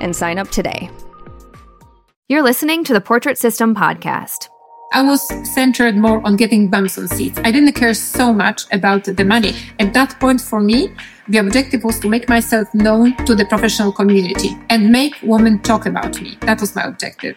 and sign up today. You're listening to the Portrait System podcast. I was centered more on getting bumps on seats. I didn't care so much about the money. At that point, for me, the objective was to make myself known to the professional community and make women talk about me. That was my objective.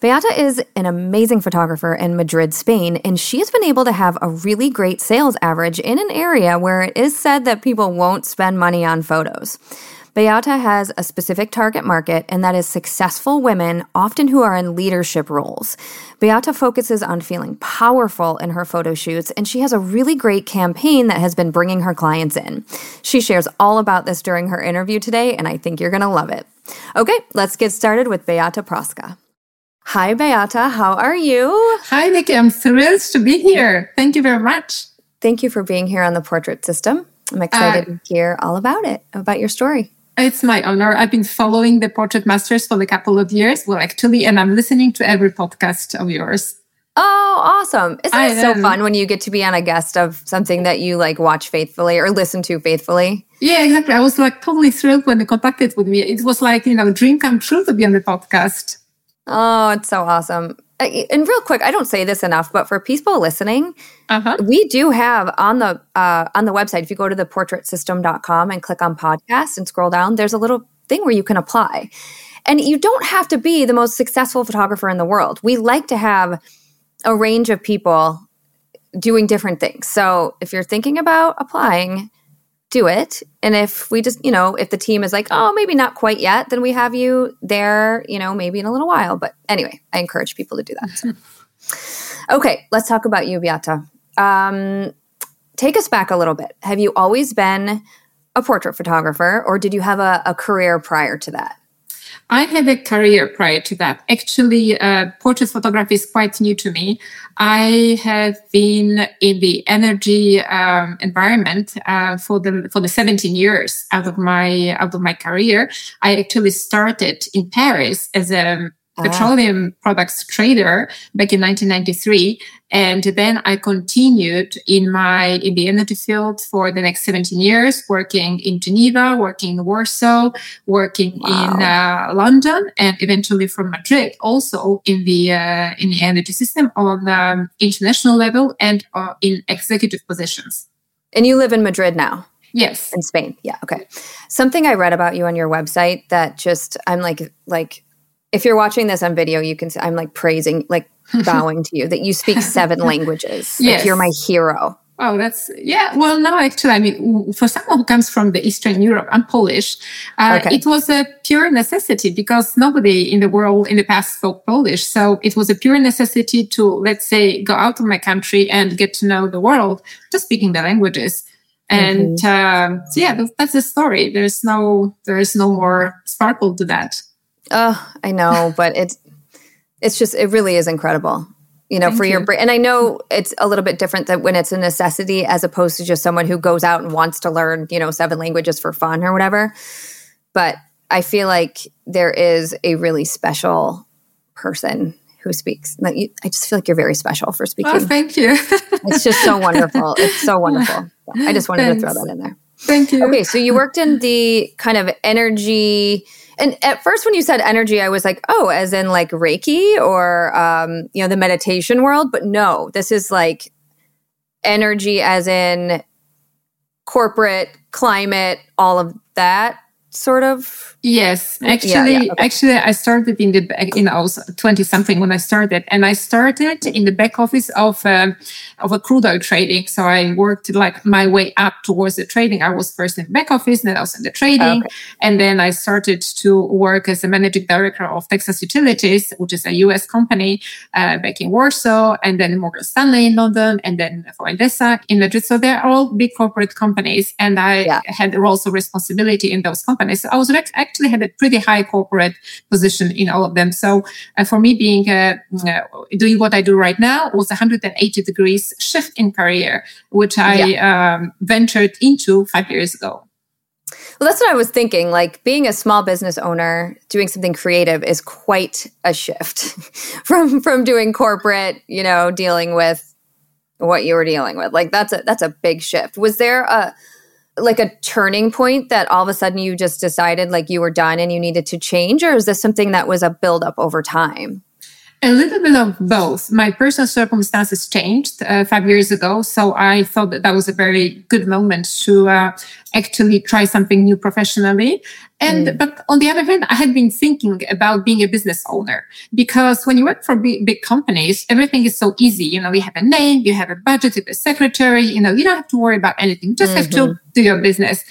Beata is an amazing photographer in Madrid, Spain, and she has been able to have a really great sales average in an area where it is said that people won't spend money on photos. Beata has a specific target market, and that is successful women, often who are in leadership roles. Beata focuses on feeling powerful in her photo shoots, and she has a really great campaign that has been bringing her clients in. She shares all about this during her interview today, and I think you're going to love it. Okay, let's get started with Beata Praska. Hi, Beata. How are you? Hi, Nikki. I'm thrilled to be here. Thank you very much. Thank you for being here on the Portrait System. I'm excited uh, to hear all about it, about your story. It's my honor. I've been following the Portrait Masters for a couple of years. Well, actually, and I'm listening to every podcast of yours. Oh, awesome. Isn't it so fun when you get to be on a guest of something that you like watch faithfully or listen to faithfully? Yeah, exactly. I was like totally thrilled when they contacted with me. It was like, you know, dream come true to be on the podcast. Oh, it's so awesome. And real quick, I don't say this enough, but for people listening, uh-huh. we do have on the uh, on the website. If you go to the portraitsystem.com and click on podcast and scroll down, there's a little thing where you can apply. And you don't have to be the most successful photographer in the world. We like to have a range of people doing different things. So if you're thinking about applying, do it. And if we just, you know, if the team is like, oh, maybe not quite yet, then we have you there, you know, maybe in a little while. But anyway, I encourage people to do that. So. okay, let's talk about you, Beata. Um, take us back a little bit. Have you always been a portrait photographer, or did you have a, a career prior to that? I had a career prior to that. Actually, uh, portrait photography is quite new to me. I have been in the energy um, environment uh, for the for the 17 years out of my out of my career. I actually started in Paris as a petroleum products trader back in 1993. And then I continued in my, in the energy field for the next 17 years, working in Geneva, working in Warsaw, working wow. in uh, London, and eventually from Madrid, also in the, uh, in the energy system on um, international level and uh, in executive positions. And you live in Madrid now? Yes. In Spain. Yeah. Okay. Something I read about you on your website that just, I'm like, like, if you're watching this on video, you can see I'm like praising, like bowing to you that you speak seven languages. Yes. Like you're my hero. Oh, that's yeah. Well, no, actually, I mean, for someone who comes from the Eastern Europe, I'm Polish. Uh, okay. It was a pure necessity because nobody in the world in the past spoke Polish. So it was a pure necessity to, let's say, go out of my country and get to know the world, just speaking the languages. And mm-hmm. uh, so yeah, that's the story. There's no, there is no more sparkle to that. Oh, I know, but it's it's just it really is incredible. You know, Thank for you. your brain. And I know it's a little bit different that when it's a necessity as opposed to just someone who goes out and wants to learn, you know, seven languages for fun or whatever. But I feel like there is a really special person who speaks. I just feel like you're very special for oh, speaking. Oh, thank you. it's just so wonderful. It's so wonderful. I just wanted Thanks. to throw that in there. Thank you. Okay, so you worked in the kind of energy and at first, when you said energy, I was like, oh, as in like Reiki or, um, you know, the meditation world. But no, this is like energy as in corporate, climate, all of that sort of Yes, actually, yeah, yeah, okay. actually, I started in the in I was twenty something when I started, and I started in the back office of um, of a crude oil trading. So I worked like my way up towards the trading. I was first in the back office, then I was in the trading, okay. and then I started to work as a managing director of Texas Utilities, which is a U.S. company uh, back in Warsaw, and then Morgan Stanley in London, and then for Endesa in Madrid. So they're all big corporate companies, and I yeah. had roles of responsibility in those companies. So I was actually actually had a pretty high corporate position in all of them. So uh, for me, being uh, uh doing what I do right now was 180 degrees shift in career, which I yeah. um, ventured into five years ago. Well, that's what I was thinking. Like being a small business owner, doing something creative is quite a shift from from doing corporate. You know, dealing with what you were dealing with. Like that's a that's a big shift. Was there a like a turning point that all of a sudden you just decided like you were done and you needed to change? Or is this something that was a buildup over time a little bit of both. My personal circumstances changed uh, five years ago, so I thought that that was a very good moment to uh, actually try something new professionally. And mm. but on the other hand, I had been thinking about being a business owner because when you work for big, big companies, everything is so easy. You know, you have a name, you have a budget, you have a secretary. You know, you don't have to worry about anything. You just mm-hmm. have to mm-hmm. do your business.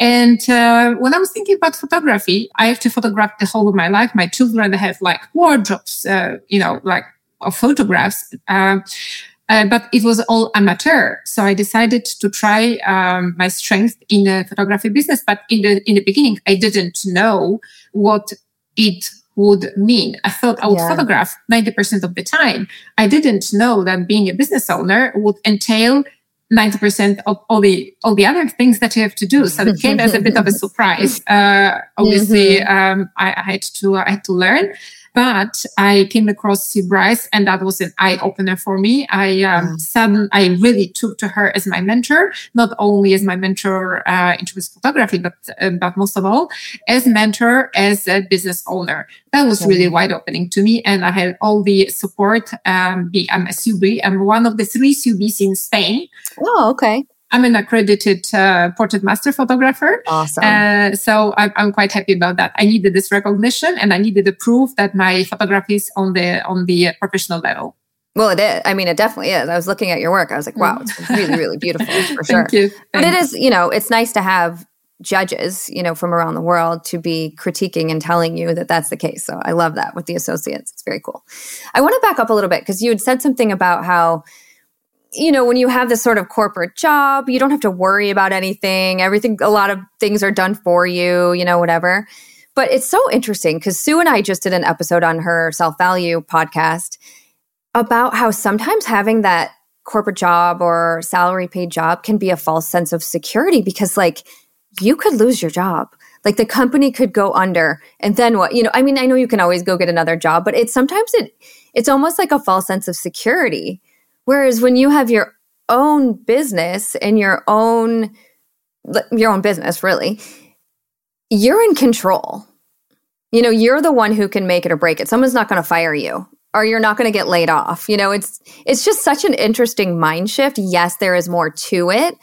And uh, when I was thinking about photography, I have to photograph the whole of my life. My children have like wardrobes, uh, you know, like of photographs. Uh, uh, but it was all amateur. So I decided to try um, my strength in the photography business. But in the in the beginning, I didn't know what it would mean. I thought I would yeah. photograph 90% of the time. I didn't know that being a business owner would entail 90% of all the all the other things that you have to do. So it came as a bit of a surprise. Uh, obviously, mm-hmm. um, I, I, had to I had to learn. But I came across Sue Bryce and that was an eye opener for me. I, um, sudden, I really took to her as my mentor, not only as my mentor, uh, in terms of photography, but, uh, but most of all as mentor, as a business owner. That was really wide opening to me. And I had all the support. Um, I'm a SUBI. I'm one of the three SUBIs in Spain. Oh, okay. I'm an accredited uh, portrait master photographer. Awesome. Uh, so I'm, I'm, quite happy about that. I needed this recognition and I needed the proof that my photography is on the on the professional level. Well, it is. I mean, it definitely is. I was looking at your work. I was like, wow, it's really, really beautiful for sure. Thank you. But it is, you know, it's nice to have judges, you know, from around the world to be critiquing and telling you that that's the case. So I love that with the associates. It's very cool. I want to back up a little bit because you had said something about how you know, when you have this sort of corporate job, you don't have to worry about anything. Everything, a lot of things are done for you, you know, whatever. But it's so interesting because Sue and I just did an episode on her self value podcast about how sometimes having that corporate job or salary paid job can be a false sense of security because, like, you could lose your job. like the company could go under and then what you know i mean i know you can always go get another job but it's sometimes it it's almost like a false sense of security whereas when you have your own business and your own your own business really you're in control. You know you're the one who can make it or break it. Someone's not going to fire you or you're not going to get laid off. You know it's it's just such an interesting mind shift. Yes there is more to it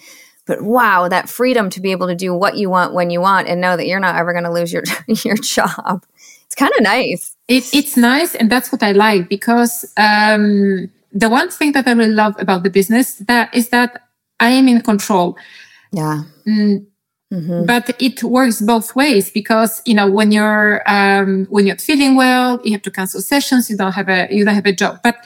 but wow that freedom to be able to do what you want when you want and know that you're not ever going to lose your your job. It's kind of nice. It, it's nice and that's what i like because um, the one thing that i really love about the business that is that i am in control yeah mm, Mm-hmm. But it works both ways because you know when you're um, when you're feeling well, you have to cancel sessions. You don't have a you don't have a job. But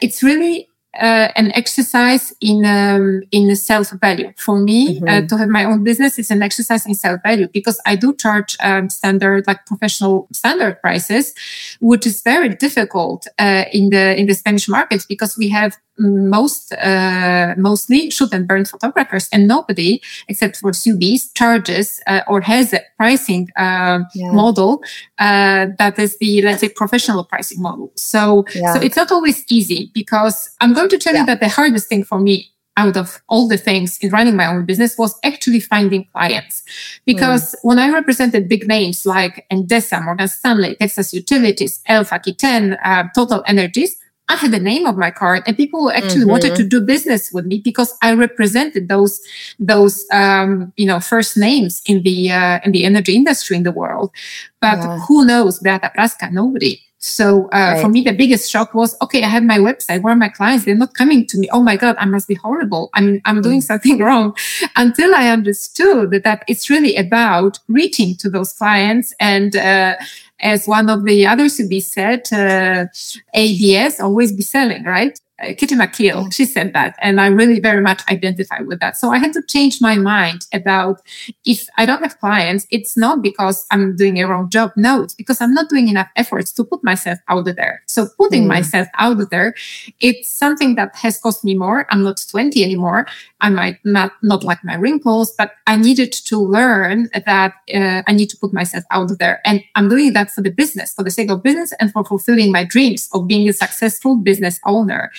it's really uh, an exercise in um, in self value for me uh, mm-hmm. uh, to have my own business is an exercise in self value because I do charge um, standard like professional standard prices, which is very difficult uh, in the in the Spanish market because we have most uh, mostly shoot and burn photographers and nobody except for SUBIs charges uh, or has a pricing uh, yeah. model uh, that is the let's say professional pricing model so yeah. so it's not always easy because i'm going to tell yeah. you that the hardest thing for me out of all the things in running my own business was actually finding clients. Because mm. when I represented big names like Endesa, Morgan Stanley, Texas Utilities, Elf, Aquitaine, uh, Total Energies, I had the name of my card and people actually mm-hmm. wanted to do business with me because I represented those, those, um, you know, first names in the, uh, in the energy industry in the world. But yeah. who knows Beata Praska? Nobody. So uh, right. for me, the biggest shock was, okay, I have my website. Where are my clients? They're not coming to me. Oh my God, I must be horrible. I mean, I'm doing mm. something wrong until I understood that, that it's really about reaching to those clients and, uh, as one of the others to be said, uh, ABS always be selling, right? Uh, Kitty McKeel, she said that. And I really very much identify with that. So I had to change my mind about if I don't have clients, it's not because I'm doing a wrong job. No, it's because I'm not doing enough efforts to put myself out there. So putting mm. myself out there, it's something that has cost me more. I'm not 20 anymore. I might not, not like my wrinkles, but I needed to learn that uh, I need to put myself out there. And I'm doing that for the business, for the sake of business and for fulfilling my dreams of being a successful business owner.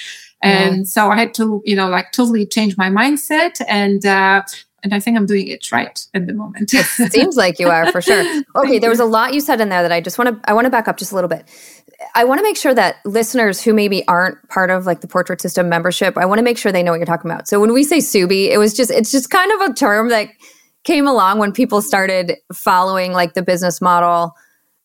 And yeah. so I had to, you know, like totally change my mindset and, uh, and I think I'm doing it right at the moment. it seems like you are for sure. Okay, there was a lot you said in there that I just want to I want to back up just a little bit. I want to make sure that listeners who maybe aren't part of like the portrait system membership, I want to make sure they know what you're talking about. So when we say Subi, it was just it's just kind of a term that came along when people started following like the business model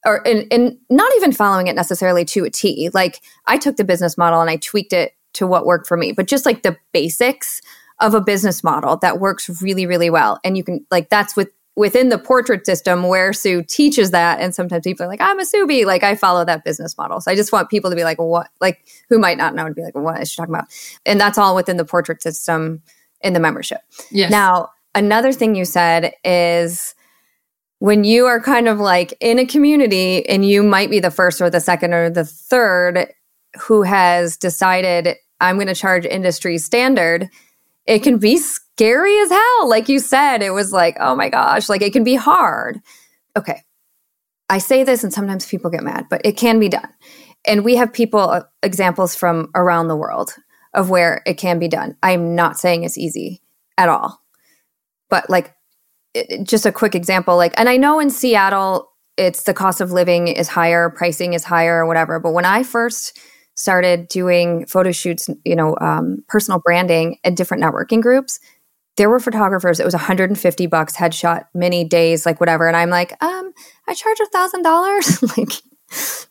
or and, and not even following it necessarily to a T. Like I took the business model and I tweaked it to what worked for me, but just like the basics of a business model that works really, really well. And you can like that's with within the portrait system where Sue teaches that. And sometimes people are like, I'm a Subi. Like I follow that business model. So I just want people to be like, what like who might not know to be like, what is she talking about? And that's all within the portrait system in the membership. Yes. Now, another thing you said is when you are kind of like in a community and you might be the first or the second or the third who has decided I'm going to charge industry standard, it can be scary as hell. Like you said, it was like, oh my gosh, like it can be hard. Okay. I say this and sometimes people get mad, but it can be done. And we have people, uh, examples from around the world of where it can be done. I'm not saying it's easy at all. But like, it, just a quick example, like, and I know in Seattle, it's the cost of living is higher, pricing is higher, or whatever. But when I first started doing photo shoots, you know, um, personal branding at different networking groups, there were photographers. It was 150 bucks headshot, many days, like whatever. And I'm like, um, I charge a thousand dollars. Like,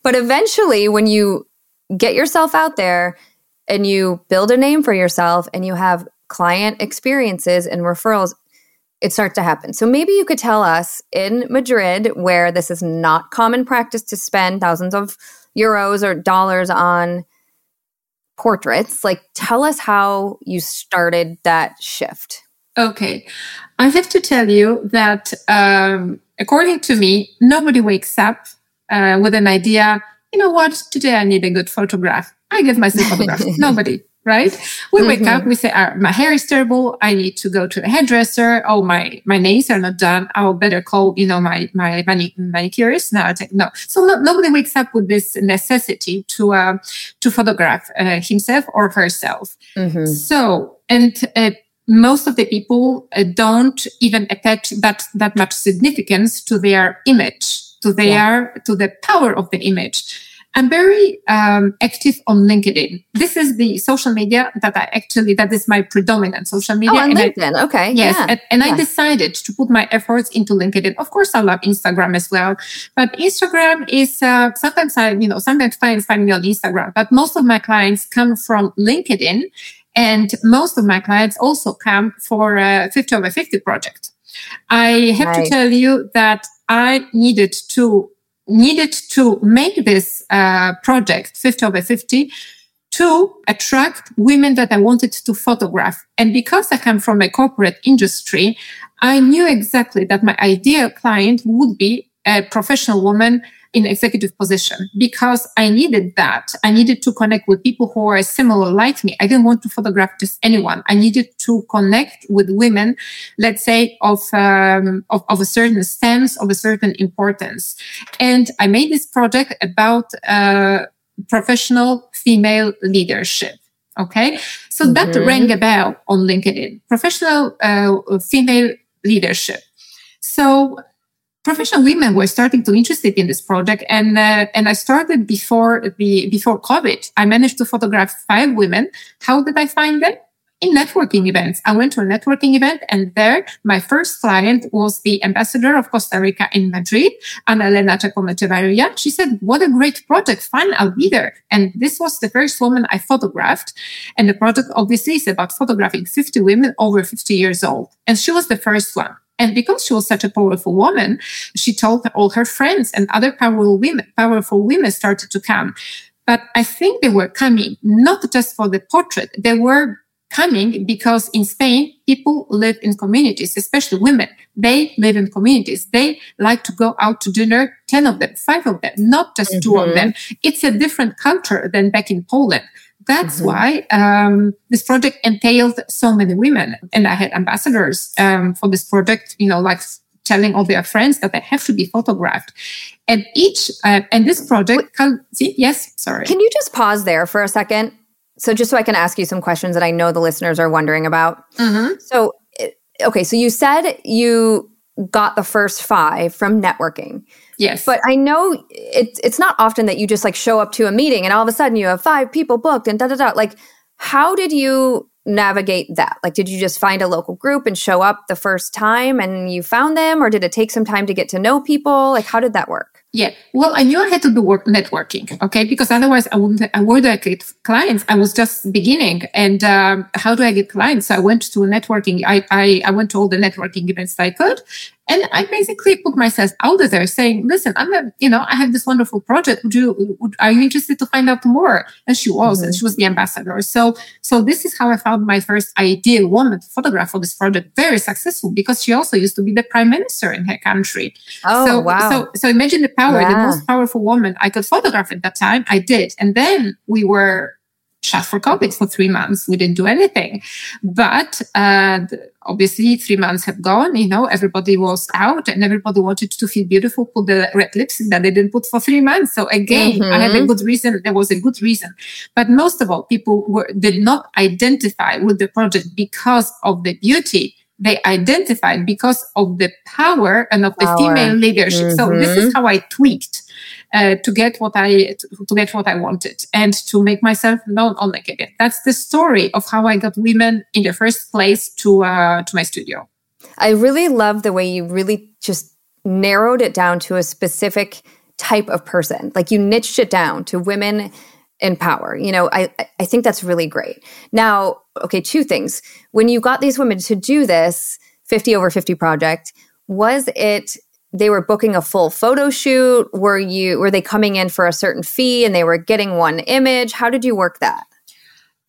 but eventually, when you get yourself out there and you build a name for yourself and you have client experiences and referrals, it starts to happen. So maybe you could tell us in Madrid, where this is not common practice to spend thousands of euros or dollars on portraits. Like, tell us how you started that shift. Okay. I have to tell you that, um, according to me, nobody wakes up uh, with an idea, you know what, today I need a good photograph. I give myself a photograph. nobody. Right? We mm-hmm. wake up, mm-hmm. we say, oh, my hair is terrible. I need to go to the hairdresser. Oh, my, my nails are not done. I'll better call, you know, my, my manicurist. No, no. So no, nobody wakes up with this necessity to, uh, to photograph uh, himself or herself. Mm-hmm. So, and, uh, most of the people uh, don't even attach that, that much significance to their image, to their, yeah. to the power of the image. I'm very um, active on LinkedIn. This is the social media that I actually, that is my predominant social media. Oh, on LinkedIn. I, okay. Yes. Yeah. And, and yeah. I decided to put my efforts into LinkedIn. Of course, I love Instagram as well, but Instagram is, uh, sometimes I, you know, sometimes clients find me on Instagram, but most of my clients come from LinkedIn and most of my clients also come for a 50 over 50 project. I have right. to tell you that I needed to needed to make this uh, project 50 over 50 to attract women that I wanted to photograph. And because I come from a corporate industry, I knew exactly that my ideal client would be a professional woman in executive position because I needed that. I needed to connect with people who are similar like me. I didn't want to photograph just anyone. I needed to connect with women, let's say of, um, of, of, a certain sense, of a certain importance. And I made this project about, uh, professional female leadership. Okay. So mm-hmm. that rang a bell on LinkedIn, professional, uh, female leadership. So professional women were starting to interested in this project and uh, and I started before the before COVID. I managed to photograph five women. How did I find them? In networking events. I went to a networking event and there my first client was the ambassador of Costa Rica in Madrid, Ana Helena Chacón She said, what a great project. Fine, I'll be there. And this was the first woman I photographed. And the project obviously is about photographing 50 women over 50 years old. And she was the first one. And because she was such a powerful woman, she told all her friends and other powerful women, powerful women started to come. But I think they were coming not just for the portrait. They were coming because in Spain, people live in communities, especially women. They live in communities. They like to go out to dinner, 10 of them, five of them, not just mm-hmm. two of mm-hmm. them. It's a different culture than back in Poland. That's mm-hmm. why um, this project entailed so many women, and I had ambassadors um, for this project. You know, like telling all their friends that they have to be photographed. And each uh, and this project, can, see, yes, sorry. Can you just pause there for a second? So just so I can ask you some questions that I know the listeners are wondering about. Mm-hmm. So, okay, so you said you got the first five from networking. Yes. But I know it's it's not often that you just like show up to a meeting and all of a sudden you have five people booked and da da da. Like, how did you navigate that? Like, did you just find a local group and show up the first time and you found them, or did it take some time to get to know people? Like, how did that work? Yeah. Well, I knew I had to do work networking. Okay. Because otherwise I wouldn't, I wouldn't get clients. I was just beginning. And, um, how do I get clients? So I went to networking. I, I, I went to all the networking events I could. And I basically put myself out there saying, listen, I'm a, you know, I have this wonderful project. Would you, would, are you interested to find out more? And she was, mm-hmm. and she was the ambassador. So, so this is how I found my first ideal woman to photograph for this project. Very successful because she also used to be the prime minister in her country. Oh, so, wow. So, so imagine the power, yeah. the most powerful woman I could photograph at that time. I did. And then we were shut for COVID for three months. We didn't do anything. But uh, obviously, three months have gone. You know, everybody was out and everybody wanted to feel beautiful, put the red lipstick that they didn't put for three months. So again, mm-hmm. I had a mm-hmm. good reason. There was a good reason. But most of all, people were, did not identify with the project because of the beauty they identified because of the power and of the power. female leadership. Mm-hmm. So this is mm-hmm. how I tweaked uh, to get what I to get what I wanted and to make myself known on LinkedIn. That's the story of how I got women in the first place to uh, to my studio. I really love the way you really just narrowed it down to a specific type of person. Like you niched it down to women in power. You know, I I think that's really great. Now, okay, two things. When you got these women to do this 50 over 50 project, was it they were booking a full photo shoot? Were you were they coming in for a certain fee and they were getting one image? How did you work that?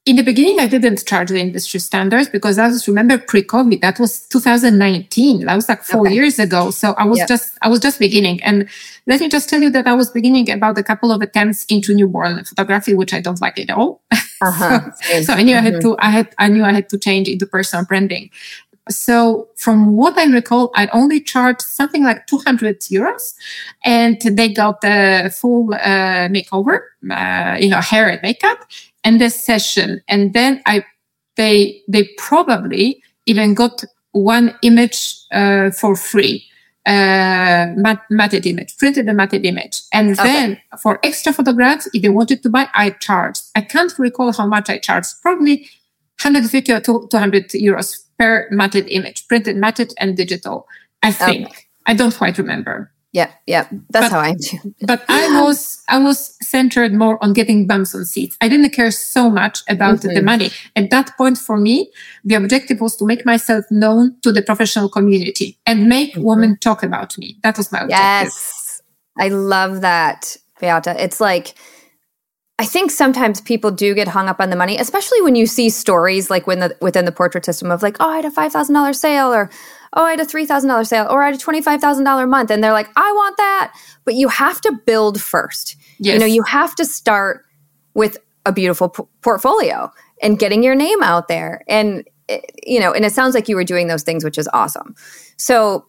In the beginning, I didn't charge the industry standards because I was remember pre-COVID. That was 2019. That was like four okay. years ago. So I was yep. just I was just beginning. And let me just tell you that I was beginning about a couple of attempts into newborn photography, which I don't like at all. Uh-huh. So, so, I knew mm-hmm. I had to, I had, I knew I had to change into personal branding. So from what I recall, I only charged something like 200 euros and they got the full uh, makeover, uh, you know, hair and makeup and the session. And then I, they, they probably even got one image uh, for free. Uh, mat- matted image, printed a matted image. And okay. then for extra photographs, if they wanted to buy, I charged. I can't recall how much I charged. Probably 150 or 200 euros per matted image, printed, matted, and digital. I think. Okay. I don't quite remember. Yeah, yeah, that's but, how I do. but I was I was centered more on getting bumps on seats. I didn't care so much about mm-hmm. the money. At that point, for me, the objective was to make myself known to the professional community and make mm-hmm. women talk about me. That was my objective. Yes, I love that, Beata. It's like I think sometimes people do get hung up on the money, especially when you see stories like when the, within the portrait system of like, oh, I had a five thousand dollar sale, or oh, I had a three thousand dollar sale, or I had a twenty five thousand dollar month, and they're like, I want that. But you have to build first. Yes. You know, you have to start with a beautiful p- portfolio and getting your name out there, and eh, you know, and it sounds like you were doing those things, which is awesome. So,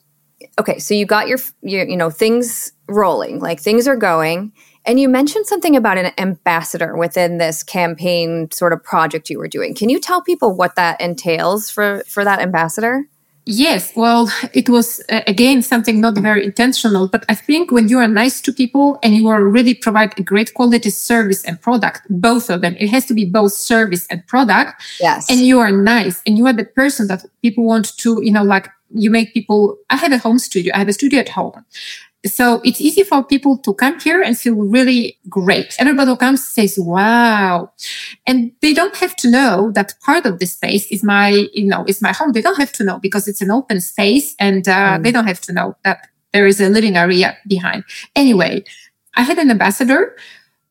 okay, so you got your, your you know things rolling, like things are going and you mentioned something about an ambassador within this campaign sort of project you were doing. Can you tell people what that entails for, for that ambassador? Yes, well, it was uh, again something not very intentional, but I think when you are nice to people and you are really provide a great quality service and product, both of them, it has to be both service and product. Yes. And you are nice and you are the person that people want to, you know, like you make people, I have a home studio. I have a studio at home. So it's easy for people to come here and feel really great. Everybody who comes says, wow. And they don't have to know that part of the space is my, you know, is my home. They don't have to know because it's an open space and uh, mm. they don't have to know that there is a living area behind. Anyway, I had an ambassador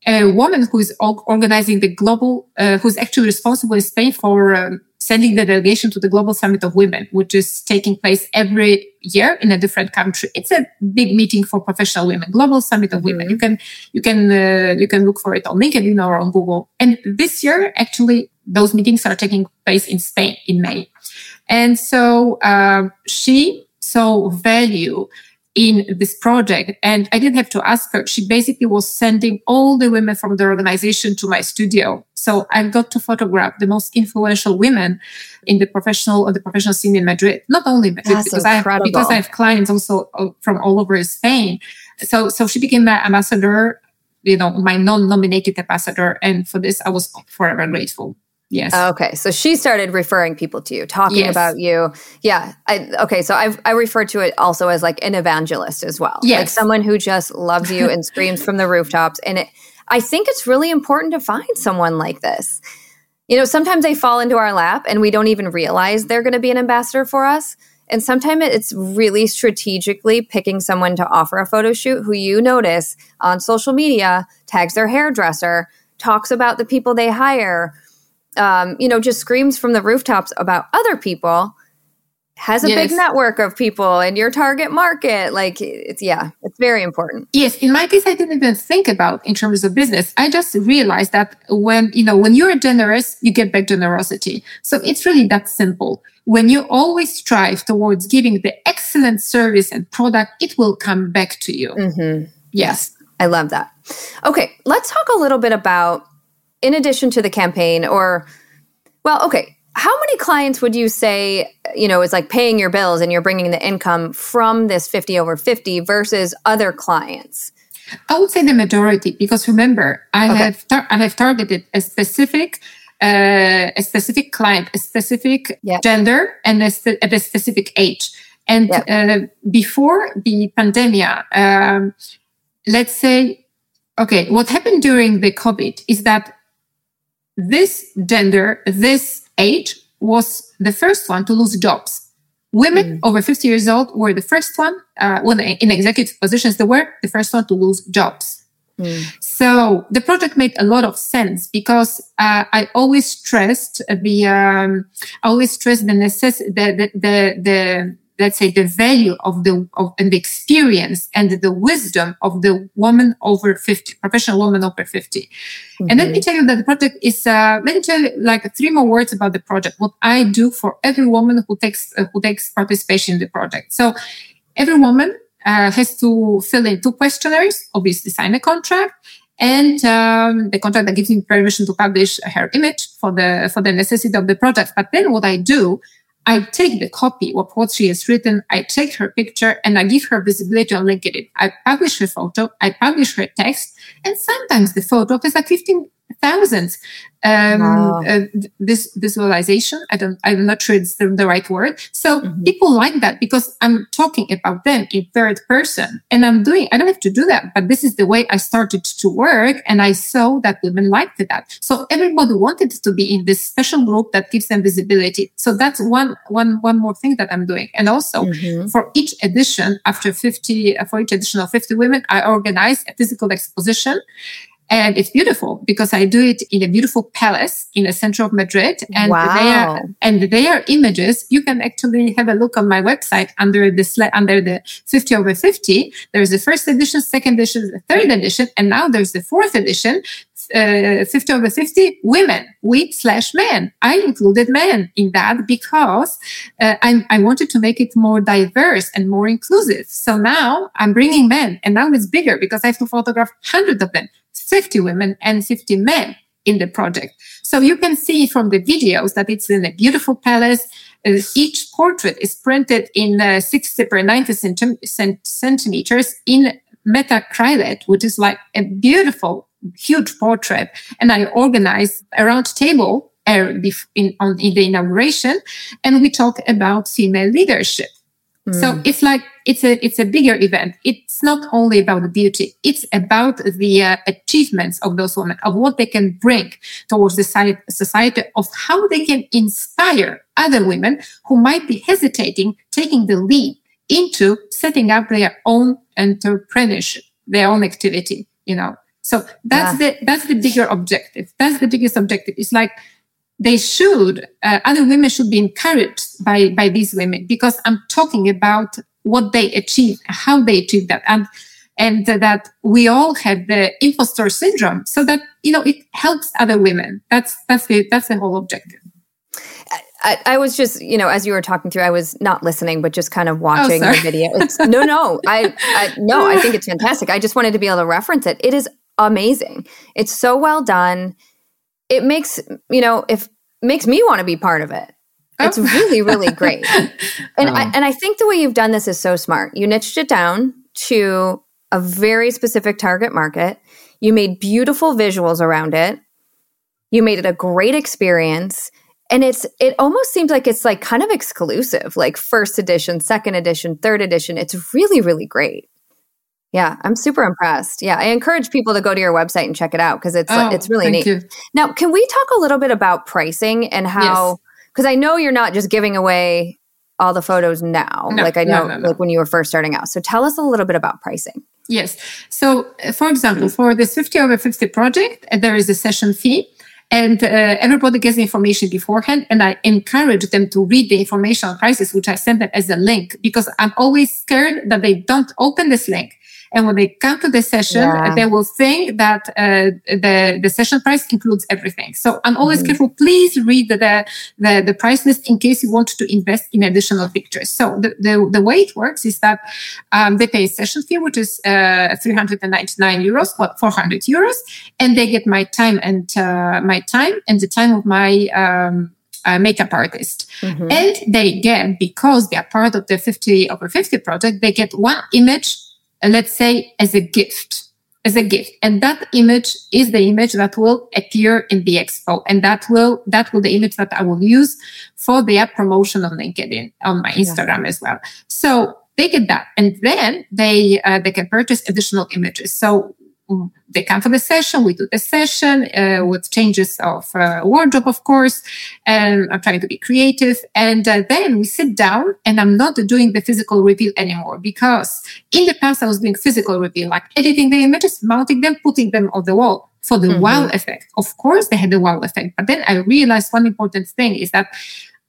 a woman who is organizing the global, uh, who's actually responsible in Spain for um, sending the delegation to the Global Summit of Women, which is taking place every year in a different country. It's a big meeting for professional women, Global Summit of Women. Mm-hmm. You can, you can, uh, you can look for it on LinkedIn or on Google. And this year, actually, those meetings are taking place in Spain in May. And so, uh, she saw value in this project. And I didn't have to ask her. She basically was sending all the women from the organization to my studio. So I got to photograph the most influential women in the professional or the professional scene in Madrid. Not only Madrid, because I, have, because I have clients also uh, from all over Spain. So, so she became my ambassador, you know, my non-nominated ambassador. And for this, I was forever grateful. Yes. Oh, okay. So she started referring people to you, talking yes. about you. Yeah. I, okay. So I I refer to it also as like an evangelist as well. Yes. Like someone who just loves you and screams from the rooftops. And it, I think it's really important to find someone like this. You know, sometimes they fall into our lap and we don't even realize they're going to be an ambassador for us. And sometimes it's really strategically picking someone to offer a photo shoot who you notice on social media, tags their hairdresser, talks about the people they hire um, you know, just screams from the rooftops about other people, has a yes. big network of people in your target market. Like, it's, yeah, it's very important. Yes. In my case, I didn't even think about in terms of business. I just realized that when, you know, when you're generous, you get back generosity. So it's really that simple. When you always strive towards giving the excellent service and product, it will come back to you. Mm-hmm. Yes. I love that. Okay. Let's talk a little bit about in addition to the campaign or well okay how many clients would you say you know is like paying your bills and you're bringing the income from this 50 over 50 versus other clients i would say the majority because remember i okay. have tar- i have targeted a specific uh, a specific client a specific yep. gender and a, a, specific age and yep. uh, before the pandemic um, let's say okay what happened during the covid is that this gender, this age was the first one to lose jobs. Women mm. over 50 years old were the first one, uh, when in executive positions, they were the first one to lose jobs. Mm. So the project made a lot of sense because uh, I always stressed the, um, I always stressed the necessity, the, the, the, the let's say the value of the of and the experience and the wisdom of the woman over 50 professional woman over 50 mm-hmm. and let me mm-hmm. tell you that the project is uh, let me tell you like three more words about the project what i do for every woman who takes uh, who takes participation in the project so every woman uh, has to fill in two questionnaires obviously sign a contract and um, the contract that gives me permission to publish her image for the for the necessity of the project. But then what I do I take the copy of what she has written, I take her picture and I give her visibility on LinkedIn. I publish her photo, I publish her text, and sometimes the photo has like 15 thousands. Um, wow. uh, this visualization, I don't, I'm not sure it's the, the right word. So mm-hmm. people like that because I'm talking about them in third person and I'm doing, I don't have to do that, but this is the way I started to work. And I saw that women liked that. So everybody wanted to be in this special group that gives them visibility. So that's one, one, one more thing that I'm doing. And also mm-hmm. for each edition after 50, for each edition of 50 women, I organize a physical exposition and it's beautiful because I do it in a beautiful palace in the center of Madrid. And wow. they are, and they are images. You can actually have a look on my website under the, under the 50 over 50. There's the first edition, second edition, the third edition, and now there's the fourth edition. Uh, 50 over 50 women, we slash men. I included men in that because uh, I, I wanted to make it more diverse and more inclusive. So now I'm bringing men and now it's bigger because I have to photograph hundreds of them. 50 women and 50 men in the project. So you can see from the videos that it's in a beautiful palace. Uh, each portrait is printed in uh, 60 per 90 centi- centimeters in metacrylate, which is like a beautiful, huge portrait. And I organize a round table uh, in, on, in the inauguration and we talk about female leadership. So mm. it's like it's a it's a bigger event. It's not only about the beauty; it's about the uh, achievements of those women, of what they can bring towards the society, of how they can inspire other women who might be hesitating, taking the lead into setting up their own entrepreneurship, their own activity. You know, so that's yeah. the that's the bigger objective. That's the biggest objective. It's like they should uh, other women should be encouraged by by these women because i'm talking about what they achieve how they achieve that and and that we all have the impostor syndrome so that you know it helps other women that's that's the that's the whole objective I, I, was just, you know, as you were talking through, I was not listening, but just kind of oh, watching oh, the video. It's, no, no, I, I, no, I think it's fantastic. I just wanted to be able to reference it. It is amazing. It's so well done. It makes, you know, if makes me want to be part of it. It's oh. really, really great. And I, oh. and I think the way you've done this is so smart. You niched it down to a very specific target market. You made beautiful visuals around it. You made it a great experience. And it's it almost seems like it's like kind of exclusive, like first edition, second edition, third edition. It's really, really great. Yeah, I'm super impressed. Yeah, I encourage people to go to your website and check it out because it's oh, it's really neat. You. Now, can we talk a little bit about pricing and how? Because yes. I know you're not just giving away all the photos now, no, like I know, no, no, like when you were first starting out. So tell us a little bit about pricing. Yes. So, uh, for example, for this 50 over 50 project, uh, there is a session fee and uh, everybody gets the information beforehand and i encourage them to read the information on prices which i send them as a link because i'm always scared that they don't open this link and when they come to the session, yeah. they will think that uh, the the session price includes everything. So I'm always mm-hmm. careful. Please read the, the the price list in case you want to invest in additional pictures. So the the, the way it works is that um, they pay a session fee, which is uh, 399 euros, what 400 euros, and they get my time and uh, my time and the time of my um, uh, makeup artist. Mm-hmm. And they get, because they are part of the 50 over 50 project, they get one image let's say as a gift as a gift. And that image is the image that will appear in the expo. And that will that will the image that i will use for the promotion on linkedin on my instagram yeah. as well. So they get that. And then they uh, they can purchase additional images. So they come for the session. We do the session uh, with changes of uh, wardrobe, of course. And I'm trying to be creative. And uh, then we sit down and I'm not doing the physical reveal anymore because in the past I was doing physical reveal, like editing the images, mounting them, putting them on the wall for the mm-hmm. wow effect. Of course, they had the wow effect. But then I realized one important thing is that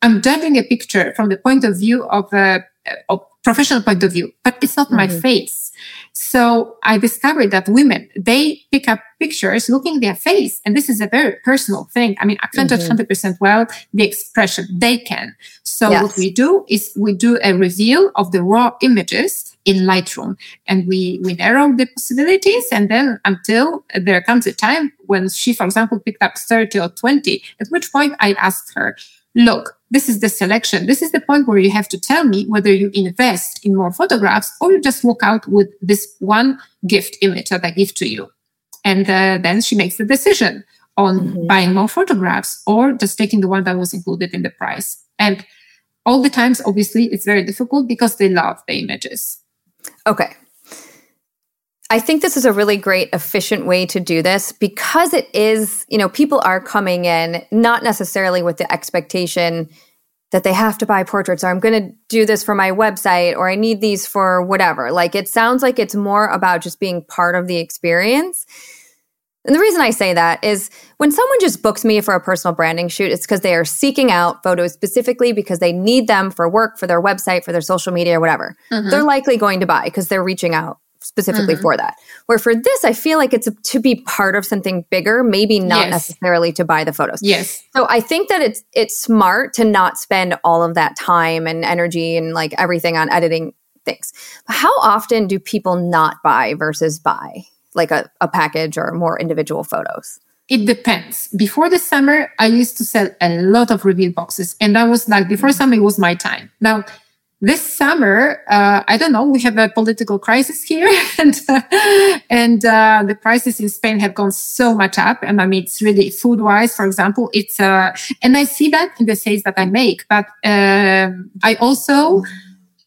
I'm judging a picture from the point of view of a uh, professional point of view, but it's not mm-hmm. my face. So I discovered that women, they pick up pictures looking their face. And this is a very personal thing. I mean, accented mm-hmm. 100% well, the expression they can. So yes. what we do is we do a reveal of the raw images in Lightroom and we, we narrow the possibilities. And then until there comes a time when she, for example, picked up 30 or 20, at which point I asked her, look, this is the selection. This is the point where you have to tell me whether you invest in more photographs or you just walk out with this one gift image that I give to you. And uh, then she makes the decision on mm-hmm. buying more photographs or just taking the one that was included in the price. And all the times, obviously, it's very difficult because they love the images. Okay. I think this is a really great, efficient way to do this because it is, you know, people are coming in not necessarily with the expectation that they have to buy portraits or I'm going to do this for my website or I need these for whatever. Like it sounds like it's more about just being part of the experience. And the reason I say that is when someone just books me for a personal branding shoot, it's because they are seeking out photos specifically because they need them for work, for their website, for their social media, whatever. Mm-hmm. They're likely going to buy because they're reaching out specifically mm-hmm. for that. Where for this, I feel like it's to be part of something bigger, maybe not yes. necessarily to buy the photos. Yes. So I think that it's it's smart to not spend all of that time and energy and like everything on editing things. How often do people not buy versus buy like a, a package or more individual photos? It depends. Before the summer, I used to sell a lot of reveal boxes, and that was like before summer it was my time. Now this summer, uh, I don't know, we have a political crisis here and, uh, and, uh, the prices in Spain have gone so much up. And I mean, it's really food wise, for example, it's, uh, and I see that in the sales that I make, but, um, I also,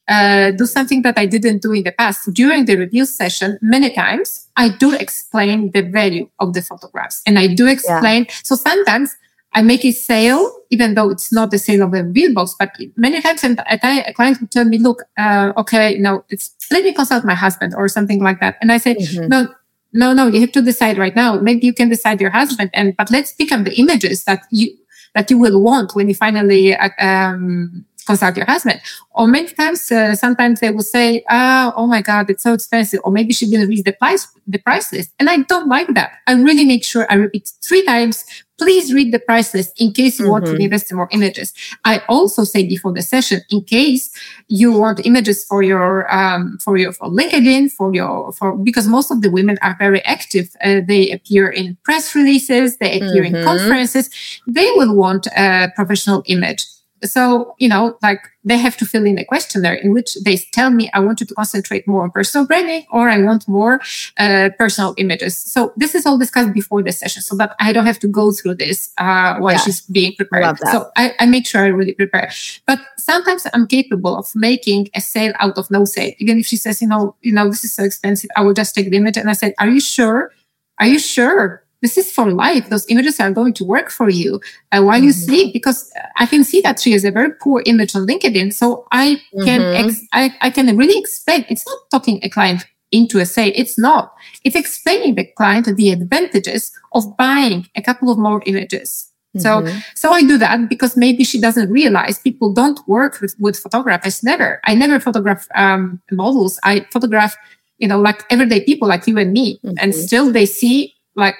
uh, do something that I didn't do in the past. During the review session, many times I do explain the value of the photographs and I do explain. Yeah. So sometimes I make a sale, even though it's not the sale of a reveal box, but many times and a client would tell me, look, uh, okay, no, it's, let me consult my husband or something like that. And I say, mm-hmm. no, no, no, you have to decide right now. Maybe you can decide your husband and, but let's pick up the images that you, that you will want when you finally, uh, um, consult your husband. Or many times, uh, sometimes they will say, oh, oh my God, it's so expensive. Or maybe she didn't read the price, the price list. And I don't like that. I really make sure I repeat three times please read the price list in case you mm-hmm. want to mm-hmm. invest in more images. I also say before the session, in case you want images for your, um, for your, for LinkedIn, for your, for, because most of the women are very active. Uh, they appear in press releases. They appear mm-hmm. in conferences. They will want a professional image. So, you know, like they have to fill in a questionnaire in which they tell me I want to concentrate more on personal branding or I want more uh, personal images. So this is all discussed before the session so that I don't have to go through this uh, while yeah. she's being prepared. So I, I, make sure I really prepare. But sometimes I'm capable of making a sale out of no sale. Again, if she says, you know, you know, this is so expensive, I will just take the image and I said, are you sure? Are you sure this is for life. Those images are going to work for you uh, while mm-hmm. you sleep because I can see that she has a very poor image on LinkedIn. So I can, mm-hmm. ex- I, I can really explain. It's not talking a client into a sale. It's not. It's explaining the client the advantages of buying a couple of more images. So, mm-hmm. so I do that because maybe she doesn't realize people don't work with, with photographers. Never. I never photograph, um, models. I photograph, you know, like everyday people like you and me. And mm-hmm. still they see like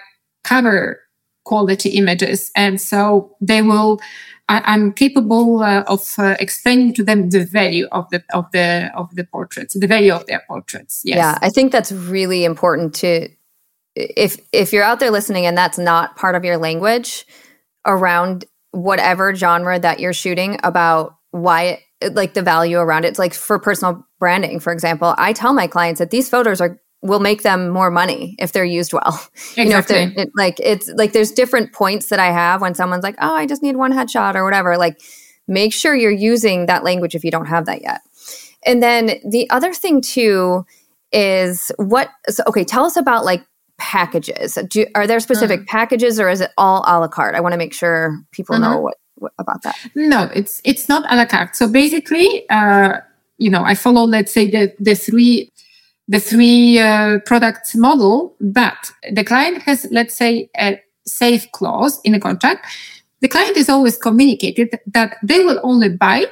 cover quality images. And so they will, I, am capable uh, of uh, explaining to them the value of the, of the, of the portraits, the value of their portraits. Yes. Yeah. I think that's really important to, if, if you're out there listening and that's not part of your language around whatever genre that you're shooting about why like the value around it. It's like for personal branding, for example, I tell my clients that these photos are will make them more money if they're used well. Exactly. You know, if they're it, like it's like there's different points that I have when someone's like, "Oh, I just need one headshot or whatever." Like make sure you're using that language if you don't have that yet. And then the other thing too is what so, okay, tell us about like packages. Do, are there specific mm. packages or is it all a la carte? I want to make sure people mm-hmm. know what, what, about that. No, it's it's not a la carte. So basically, uh, you know, I follow let's say the the three the three uh, products model, but the client has, let's say, a safe clause in the contract. The client is always communicated that they will only buy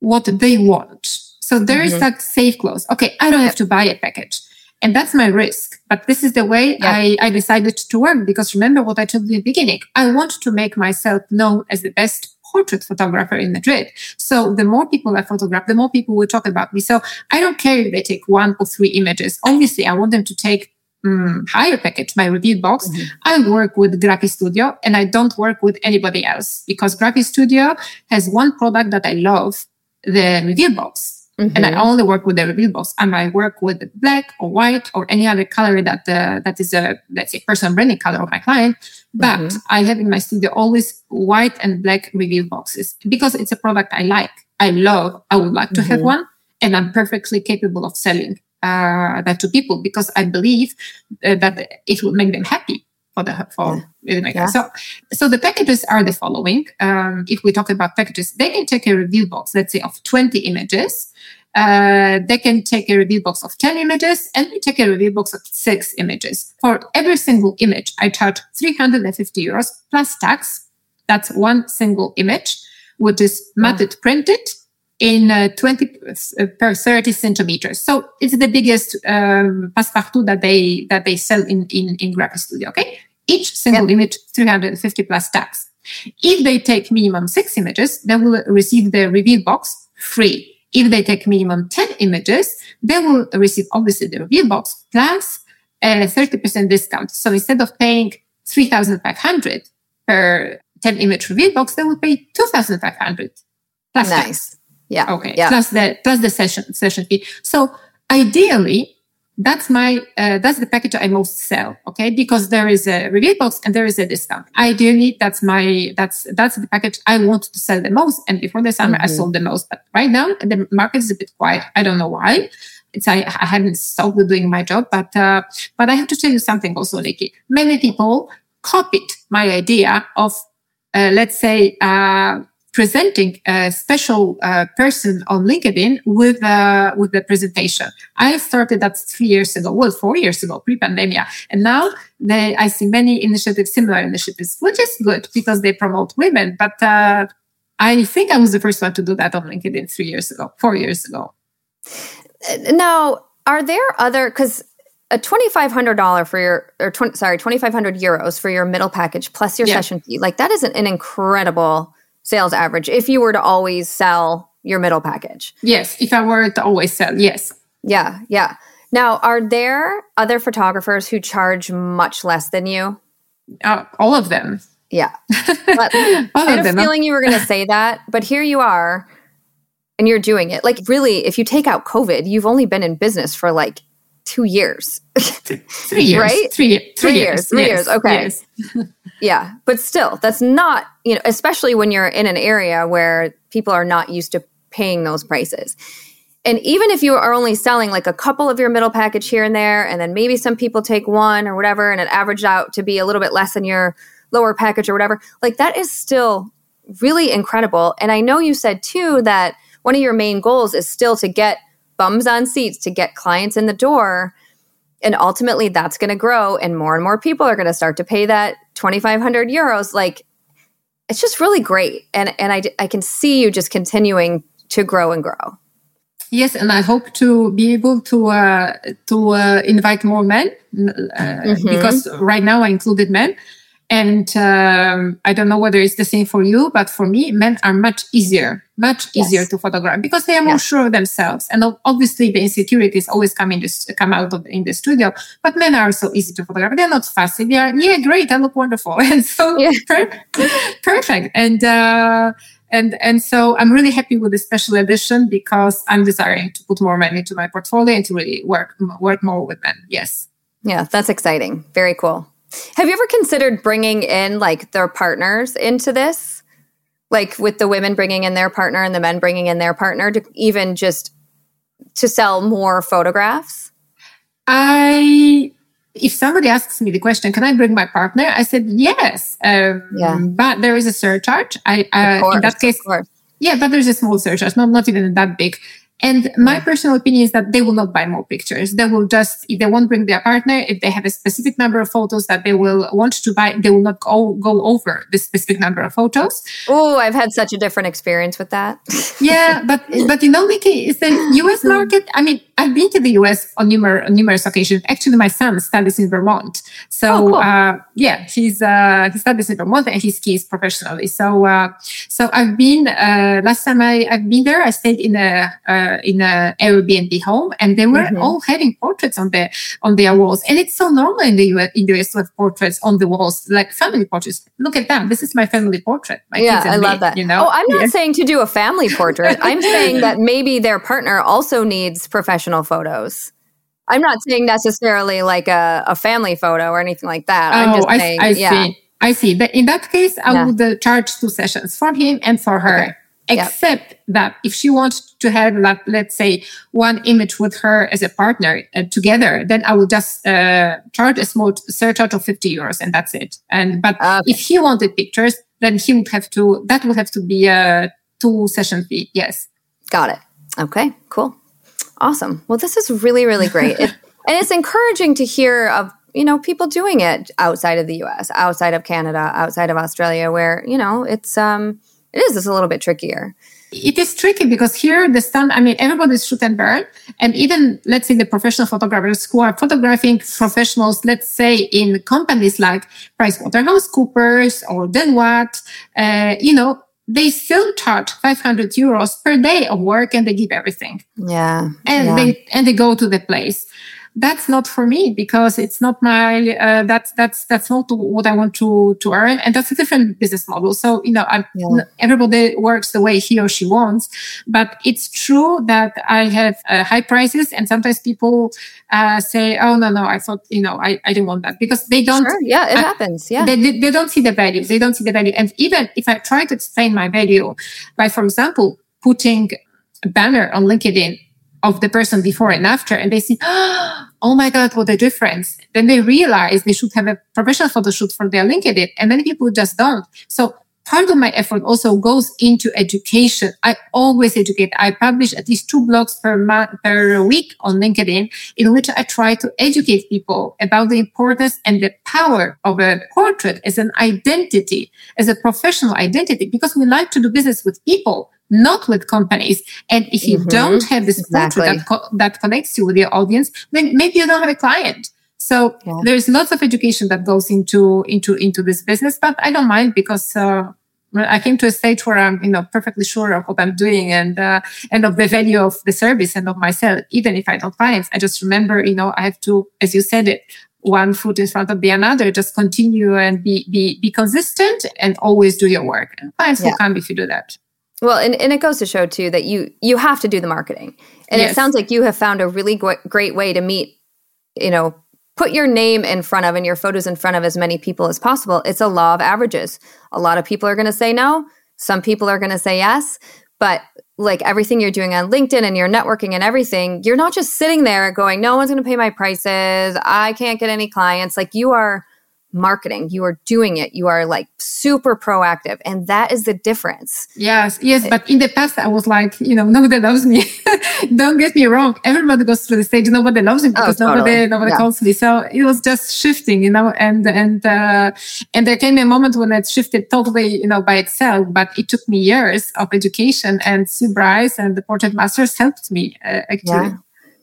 what they want. So there is that safe clause. Okay, I don't have to buy a package. And that's my risk. But this is the way Yeah. I, I decided to work because remember what I told you in the beginning. I want to make myself known as the best portrait photographer in Madrid. So the more people I photograph, the more people will talk about me. So I don't care if they take one or three images. Obviously, I want them to take mm, higher package, my review box. I work with Graphistudio and I don't work with anybody else because Graphistudio has one product that I love, the review box. And I only work with the review box. And I work with black or white or any other color that uh, that is a let's say personal branding color of my client. But I have in my studio always white and black review boxes because it's a product I like, I love. I would like to have one, and I'm perfectly capable of selling uh, that to people because I believe uh, that it will make them happy for the for maker. Yeah. So, so the packages are the following. Um, if we talk about packages, they can take a review box, let's say of 20 images. Uh, they can take a review box of 10 images and we take a review box of six images. For every single image, I charge 350 euros plus tax. That's one single image, which is matted printed in uh, 20 uh, per 30 centimeters. So it's the biggest um, passepartout that they that they sell in in in Graphistudio. Okay, each single image 350 plus tax. If they take minimum six images, they will receive the review box free. If they take minimum 10 images, they will receive obviously the review box plus a 30% discount. So instead of paying 3,500 per 10 image review box, they will pay 2,500 plus tax. Nice. Yeah. Okay. Yeah. Plus the plus the session session fee. So ideally, that's my uh, that's the package I most sell. Okay, because there is a review box and there is a discount. Ideally, that's my that's that's the package I want to sell the most. And before the summer, I sold the most. But right now, the market is a bit quiet. I don't know why. It's I, I hadn't stopped doing my job, but uh, but I have to tell you something also, Nikki. Many people copied my idea of uh, let's say, uh, presenting a special uh, person on LinkedIn with uh, with the presentation. I started that three years ago, well, four years ago, pre-pandemic, and now they, I see many initiatives, similar initiatives, which is good because they promote women. But uh, I think I was the first one to do that on LinkedIn three years ago, four years ago. Now, are there other because a twenty five hundred dollar for your or 20, sorry twenty five hundred euros for your middle package plus your Yeah. session fee like that is an, an incredible sales average if you were to always sell your middle package. Yes, if I were to always sell, yes. Yeah, yeah. Now, are there other photographers who charge much less than you? Uh, all of them. Yeah. But I of had a feeling you were going to say that, but here you are and you're doing it. Like, really, if you take out COVID, you've only been in business for like two years. Three years. Right? Three, three, Three years. years, three yes, years, okay. yes. yeah. But still, that's not, you know, especially when you're in an area where people are not used to paying those prices. And even if you are only selling like a couple of your middle package here and there, and then maybe some people take one or whatever, and it averaged out to be a little bit less than your lower package or whatever, like that is still really incredible. And I know you said too that one of your main goals is still to get bums on seats, to get clients in the door. And ultimately, that's going to grow, and more and more people are going to start to pay that 2,500 euros. Like, it's just really great. And, and I, I can see you just continuing to grow and grow. Yes, and I hope to be able to uh, to uh, invite more men uh, because right now I included men, and um, I don't know whether it's the same for you, but for me, men are much easier, much easier to photograph because they are more Yes. sure of themselves, and obviously the insecurities always come in this come out of in the studio. But men are so easy to photograph; they're not fussy. They are yeah, great, I look wonderful, and so Yeah. per- perfect, and. Uh, and and so I'm really happy with the special edition because I'm desiring to put more men into my portfolio and to really work work more with men. Yes. Yeah, that's exciting. Very cool. Have you ever considered bringing in like their partners into this? Like with the women bringing in their partner and the men bringing in their partner to even just to sell more photographs? I if somebody asks me the question, can I bring my partner? I said yes. Um, Yeah. But there is a surcharge. I uh, course, in that case, yeah, but there's a small surcharge, not not even that big. And my personal opinion is that they will not buy more pictures. They will just, if they won't bring their partner, if they have a specific number of photos that they will want to buy, they will not go, go over the specific number of photos. Oh, I've had such a different experience with that. yeah, but, but in only case, the US hmm. market, I mean, I've been to the US on numerous, numerous occasions. Actually, my son studies in Vermont. So, oh, cool. uh, yeah, he's, uh, he studies in Vermont and he skis professionally. So, uh, so I've been, uh, last time I, I've been there, I stayed in a, uh, in a Airbnb home, and they were mm-hmm. all having portraits on their on their walls. And it's so normal in the US, in the US to have portraits on the walls, like family portraits. Look at that. This is my family portrait. My yeah, I love me, that. You know. Oh, I'm not yeah. saying to do a family portrait. I'm saying that maybe their partner also needs professional photos. I'm not saying necessarily like a, a family photo or anything like that. Oh, I'm just saying, I, I yeah. see. I see. But in that case, I yeah. would uh, charge two sessions for him and for her. Okay except yep. that if she wants to have like let's say one image with her as a partner uh, together then i will just uh, charge a small surcharge of 50 euros and that's it and but okay. if he wanted pictures then he would have to that would have to be a two session fee yes got it okay cool awesome well this is really really great it, and it's encouraging to hear of you know people doing it outside of the us outside of canada outside of australia where you know it's um it is just a little bit trickier. It is tricky because here the stand, I mean, everybody's shoot and burn. And even, let's say the professional photographers who are photographing professionals, let's say in companies like PricewaterhouseCoopers or Deloitte, uh, you know, they still charge 500 euros per day of work and they give everything. Yeah. And yeah. they, and they go to the place that's not for me because it's not my uh, that's that's that's not what I want to to earn, and that's a different business model. So you know, yeah. everybody works the way he or she wants, but it's true that I have uh, high prices, and sometimes people uh, say, "Oh no, no, I thought you know I, I didn't want that," because they don't. Sure. Yeah, it happens. Yeah, they, they, they don't see the value. They don't see the value, and even if I try to explain my value by, for example, putting a banner on LinkedIn of the person before and after and they see, oh my God, what a difference. Then they realize they should have a professional photo shoot for their LinkedIn and many people just don't. So part of my effort also goes into education. I always educate. I publish at least two blogs per month, per week on LinkedIn in which I try to educate people about the importance and the power of a portrait as an identity, as a professional identity, because we like to do business with people not with companies. And if you mm-hmm. don't have this exactly. that, co- that connects you with your audience, then maybe you don't have a client. So yeah. there's lots of education that goes into, into, into this business, but I don't mind because, uh, I came to a stage where I'm, you know, perfectly sure of what I'm doing and, uh, and of the value of the service and of myself. Even if I don't clients, I just remember, you know, I have to, as you said it, one foot in front of the another, just continue and be, be, be consistent and always do your work. And clients yeah. will come if you do that. Well, and, and it goes to show too that you you have to do the marketing, and yes. it sounds like you have found a really great way to meet, you know, put your name in front of and your photos in front of as many people as possible. It's a law of averages. A lot of people are going to say no. Some people are going to say yes. But like everything you're doing on LinkedIn and your networking and everything, you're not just sitting there going, no one's going to pay my prices. I can't get any clients. Like you are marketing. You are doing it. You are like super proactive. And that is the difference. Yes. Yes. But in the past, I was like, you know, nobody loves me. Don't get me wrong. Everybody goes through the stage. Nobody loves me because oh, totally. nobody, nobody yeah. calls me. So it was just shifting, you know, and, and, uh, and there came a moment when it shifted totally, you know, by itself, but it took me years of education and Sue Bryce and the portrait masters helped me uh, actually yeah.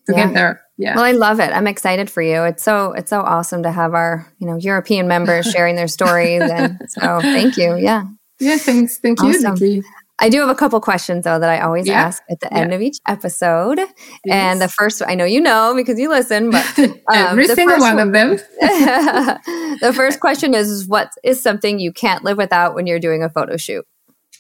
to yeah. get there yeah. Well, I love it. I'm excited for you. It's so it's so awesome to have our you know European members sharing their stories, and so thank you. Yeah. Yeah. Thanks. Thank awesome. you. I do have a couple questions though that I always yeah. ask at the end yeah. of each episode. Yes. And the first, I know you know because you listen, but um, every single one, one of them. the first question is: What is something you can't live without when you're doing a photo shoot?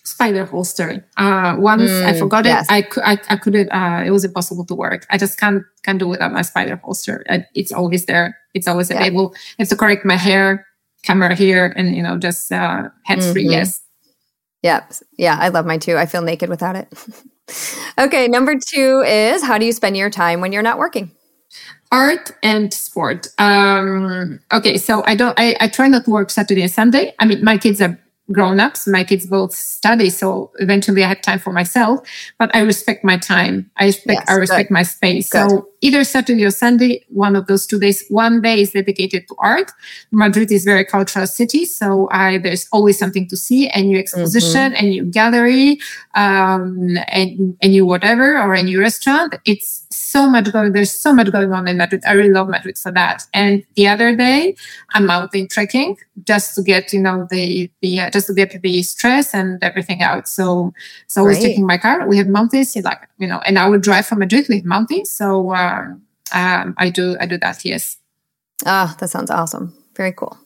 Spider holster. Uh, once mm, I forgot yes. it, I, I, I couldn't, uh, it was impossible to work. I just can't, can't do without my spider holster. I, it's always there. It's always yeah. available. I have to correct my hair, camera here, and, you know, just, uh, hands free. Mm-hmm. Yes. Yep. Yeah. I love mine too. I feel naked without it. okay. Number two is how do you spend your time when you're not working? art and sport um okay so i don't I, I try not to work saturday and sunday i mean my kids are grown ups. My kids both study, so eventually I have time for myself. But I respect my time. I respect. Yes, I respect good. my space. Good. So either Saturday or Sunday, one of those two days. One day is dedicated to art. Madrid is very cultural city, so I there's always something to see, a new exposition, mm-hmm. a new gallery, um, and a new whatever or a new restaurant. It's so much going. There's so much going on in Madrid. I really love Madrid for that. And the other day, I'm mountain trekking just to get you know the the uh, just to get the stress and everything out. So so I was taking my car. We have mountains, like you know, and I would drive from Madrid with mountains. So uh, um, I do I do that. Yes. Ah, oh, that sounds awesome. Very cool.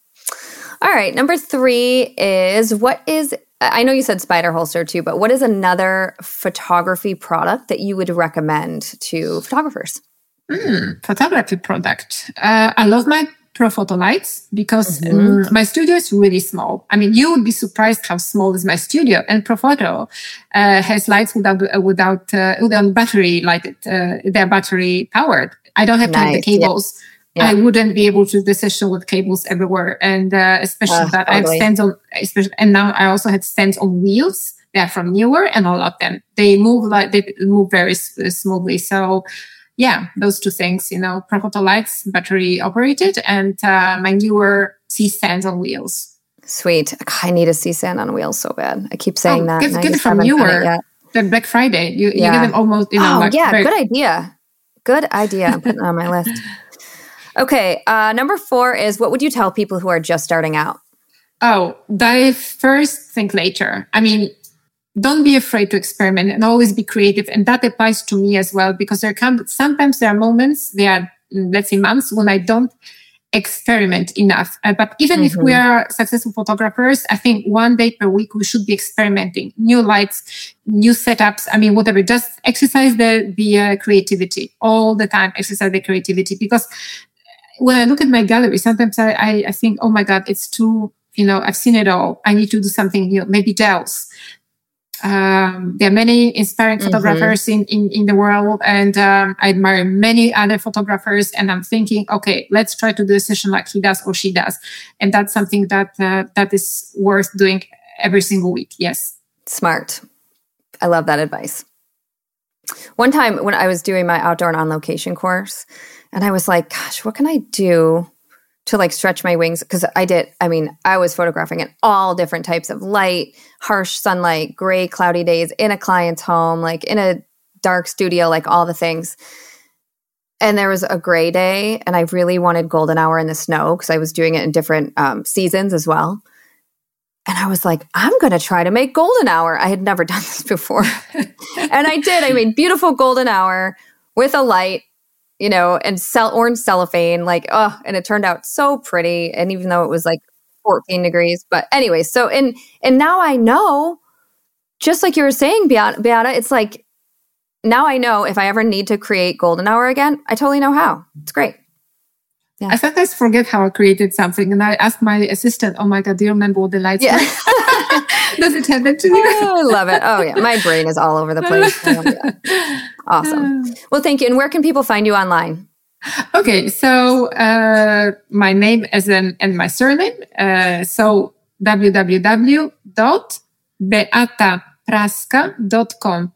All right, number three is what is I know you said spider holster too, but what is another photography product that you would recommend to photographers? Mm, photography product. Uh, I love my Profoto lights because mm-hmm. um, my studio is really small. I mean, you would be surprised how small is my studio. And Profoto uh, has lights without uh, without uh, without battery lighted. Uh, they're battery powered. I don't have nice. to have the cables. Yeah. Yeah. I wouldn't be able to do the session with cables everywhere. And uh, especially uh, that totally. I have stands on, especially, and now I also had stands on wheels. They're from Neewer, and all of them. They move like, they move very smoothly. So yeah, those two things, you know, Profoto lights, battery operated and uh, my Neewer C stands on wheels. Sweet. I need a C stand on wheels so bad. I keep saying oh, that. Get, get it from Neewer. The Black Friday. You, yeah. you get them almost, you know, oh, like yeah, good idea. Good idea. I'm putting on my list. Okay. Uh, number four is what would you tell people who are just starting out? Oh, dive first, think later. I mean, don't be afraid to experiment and always be creative. And that applies to me as well, because there come, sometimes there are moments, there are, let's say months when I don't experiment enough. Uh, but even mm-hmm. if we mm-hmm. are successful photographers, I think one day per week we should be experimenting new lights, new setups. I mean, whatever, just exercise the, the uh, creativity all the time, exercise the creativity because when I look at my gallery, sometimes I, I, I, think, oh my God, it's too, you know, I've seen it all. I need to do something new, maybe gels. Um, there are many inspiring mm-hmm. photographers in, in, in the world and um, I admire many other photographers and I'm thinking, okay, let's try to do a session like he does or she does. And that's something that, uh, that is worth doing every single week. Yes. Smart. I love that advice. One time when I was doing my outdoor and on location course, and I was like, gosh, what can I do to like stretch my wings? Because I did, I mean, I was photographing in all different types of light, harsh sunlight, gray, cloudy days in a client's home, like in a dark studio, like all the things. And there was a gray day, and I really wanted golden hour in the snow because I was doing it in different um, seasons as well. And I was like, I'm going to try to make golden hour. I had never done this before. and I did. I made beautiful golden hour with a light you know, and cell orange cellophane, like, oh, and it turned out so pretty. And even though it was like 14 degrees, but anyway, so and and now I know, just like you were saying, Beata, Beata, it's like now I know if I ever need to create golden hour again, I totally know how. It's great. Yeah. I sometimes forget how I created something, and I ask my assistant, "Oh my god, do you remember what the lights yeah. were?" Does it happen to you? oh, I love it. Oh yeah, my brain is all over the place. awesome. Well, thank you. And where can people find you online? Okay, so uh, my name as an and my surname. Uh, so www.beatapraska.com.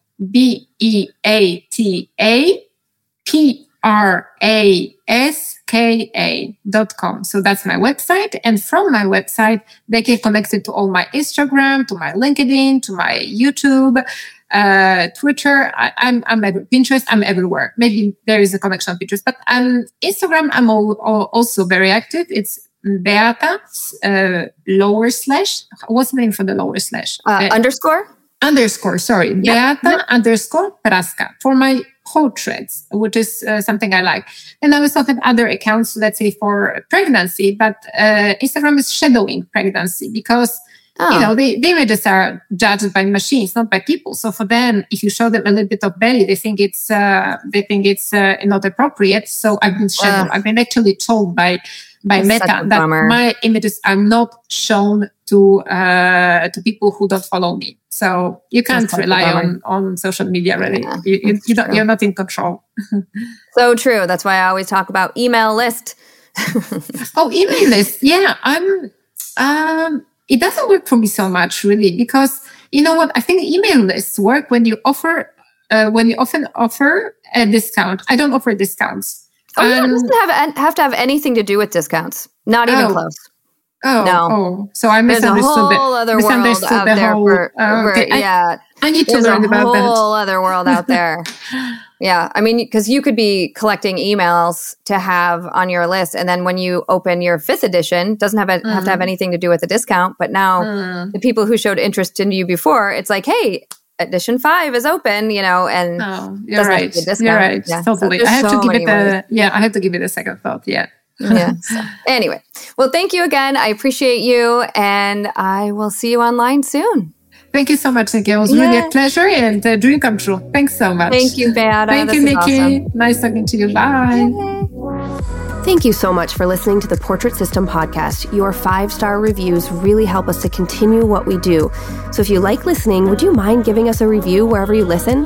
dot com. So that's my website. And from my website, they can connect it to all my Instagram, to my LinkedIn, to my YouTube, uh, Twitter. I, am I'm, I'm Pinterest. I'm everywhere. Maybe there is a connection on Pinterest, but um, Instagram, I'm all, all, also very active. It's Beata, uh, lower slash. What's the name for the lower slash? Uh, uh, underscore? Underscore, sorry. Yep. Beata underscore Praska for my portraits, which is uh, something I like. And I also have other accounts, let's say for pregnancy, but uh, Instagram is shadowing pregnancy because oh. you know the, images are judged by machines, not by people. So for them, if you show them a little bit of belly, they think it's uh, they think it's uh, not appropriate. So I've been shadowed. I've been actually told by by That's Meta that bummer. my images are not shown to uh, to people who don't follow me. So you can't rely on, on social media really. Yeah, you, you, you don't, you're not in control. so true. That's why I always talk about email list. oh, email list. Yeah, I'm. Um, it doesn't work for me so much really because you know what? I think email lists work when you offer, uh, when you often offer a discount. I don't offer discounts. Oh, yeah, it doesn't have, have to have anything to do with discounts. Not even oh. close. Oh, no. Oh, so I misunderstood There's a whole the, other world out the there whole, for, oh, okay. for, yeah. I, I, need to There's learn about that. There's a whole other world out there. Yeah. I mean, because you could be collecting emails to have on your list. And then when you open your fifth edition, doesn't have, a, mm. have to have mm. anything to do with the discount. But now mm. the people who showed interest in you before, it's like, hey, edition five is open, you know, and oh, you're right. You're right. Yeah. Totally. So I have so to give it a, yeah, I have to give it a second thought. Yeah yeah. So, anyway, well, thank you again. I appreciate you, and I will see you online soon. Thank you so much, Nikki. It was yeah. really a pleasure and a dream come true. Thanks so much. Thank you, Beata. Thank this you, Nikki. Awesome. Nice talking to you. Bye. Thank you so much for listening to the Portrait System podcast. Your five star reviews really help us to continue what we do. So if you like listening, would you mind giving us a review wherever you listen?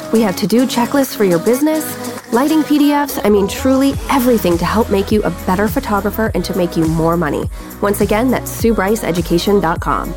We have to do checklists for your business lighting PDFs, I mean, truly everything to help make you a better photographer and to make you more money. Once again, that's SueBryceEducation.com.